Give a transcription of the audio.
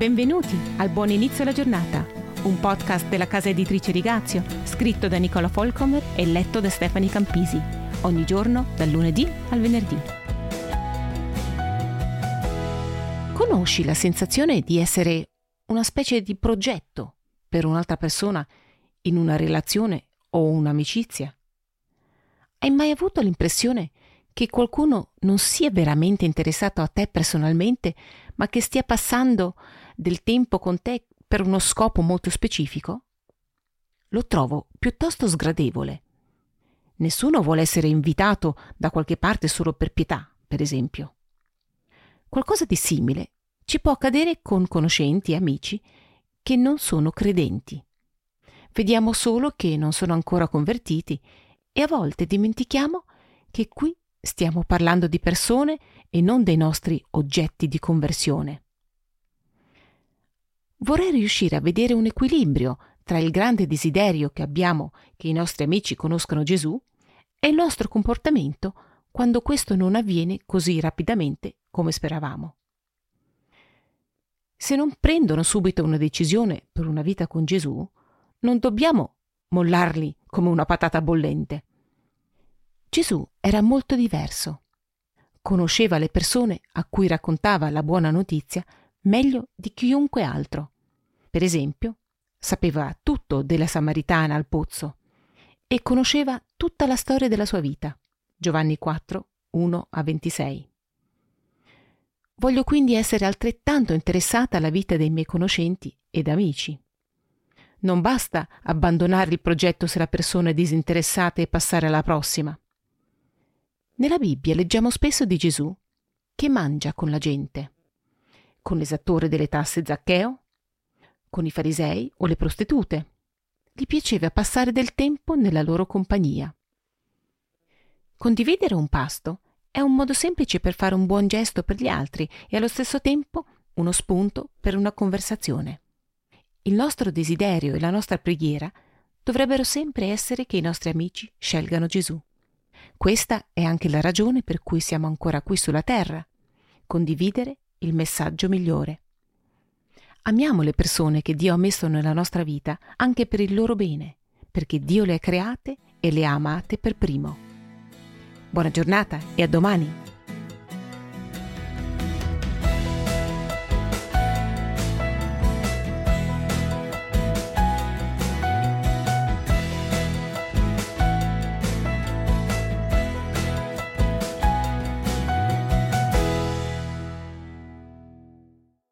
Benvenuti al Buon Inizio alla Giornata, un podcast della casa editrice Rigazio, scritto da Nicola Folcomer e letto da Stefani Campisi, ogni giorno dal lunedì al venerdì. Conosci la sensazione di essere una specie di progetto per un'altra persona in una relazione o un'amicizia? Hai mai avuto l'impressione che qualcuno non sia veramente interessato a te personalmente, ma che stia passando del tempo con te per uno scopo molto specifico? Lo trovo piuttosto sgradevole. Nessuno vuole essere invitato da qualche parte solo per pietà, per esempio. Qualcosa di simile ci può accadere con conoscenti e amici che non sono credenti. Vediamo solo che non sono ancora convertiti e a volte dimentichiamo che qui stiamo parlando di persone e non dei nostri oggetti di conversione. Vorrei riuscire a vedere un equilibrio tra il grande desiderio che abbiamo che i nostri amici conoscano Gesù e il nostro comportamento quando questo non avviene così rapidamente come speravamo. Se non prendono subito una decisione per una vita con Gesù, non dobbiamo mollarli come una patata bollente. Gesù era molto diverso. Conosceva le persone a cui raccontava la buona notizia meglio di chiunque altro. Per esempio, sapeva tutto della Samaritana al pozzo e conosceva tutta la storia della sua vita. Giovanni 4, 1 a 26. Voglio quindi essere altrettanto interessata alla vita dei miei conoscenti ed amici. Non basta abbandonare il progetto se la persona è disinteressata e passare alla prossima. Nella Bibbia leggiamo spesso di Gesù che mangia con la gente con l'esattore delle tasse Zaccheo, con i farisei o le prostitute. Gli piaceva passare del tempo nella loro compagnia. Condividere un pasto è un modo semplice per fare un buon gesto per gli altri e allo stesso tempo uno spunto per una conversazione. Il nostro desiderio e la nostra preghiera dovrebbero sempre essere che i nostri amici scelgano Gesù. Questa è anche la ragione per cui siamo ancora qui sulla terra, condividere il messaggio migliore. Amiamo le persone che Dio ha messo nella nostra vita anche per il loro bene, perché Dio le ha create e le ha amate per primo. Buona giornata e a domani!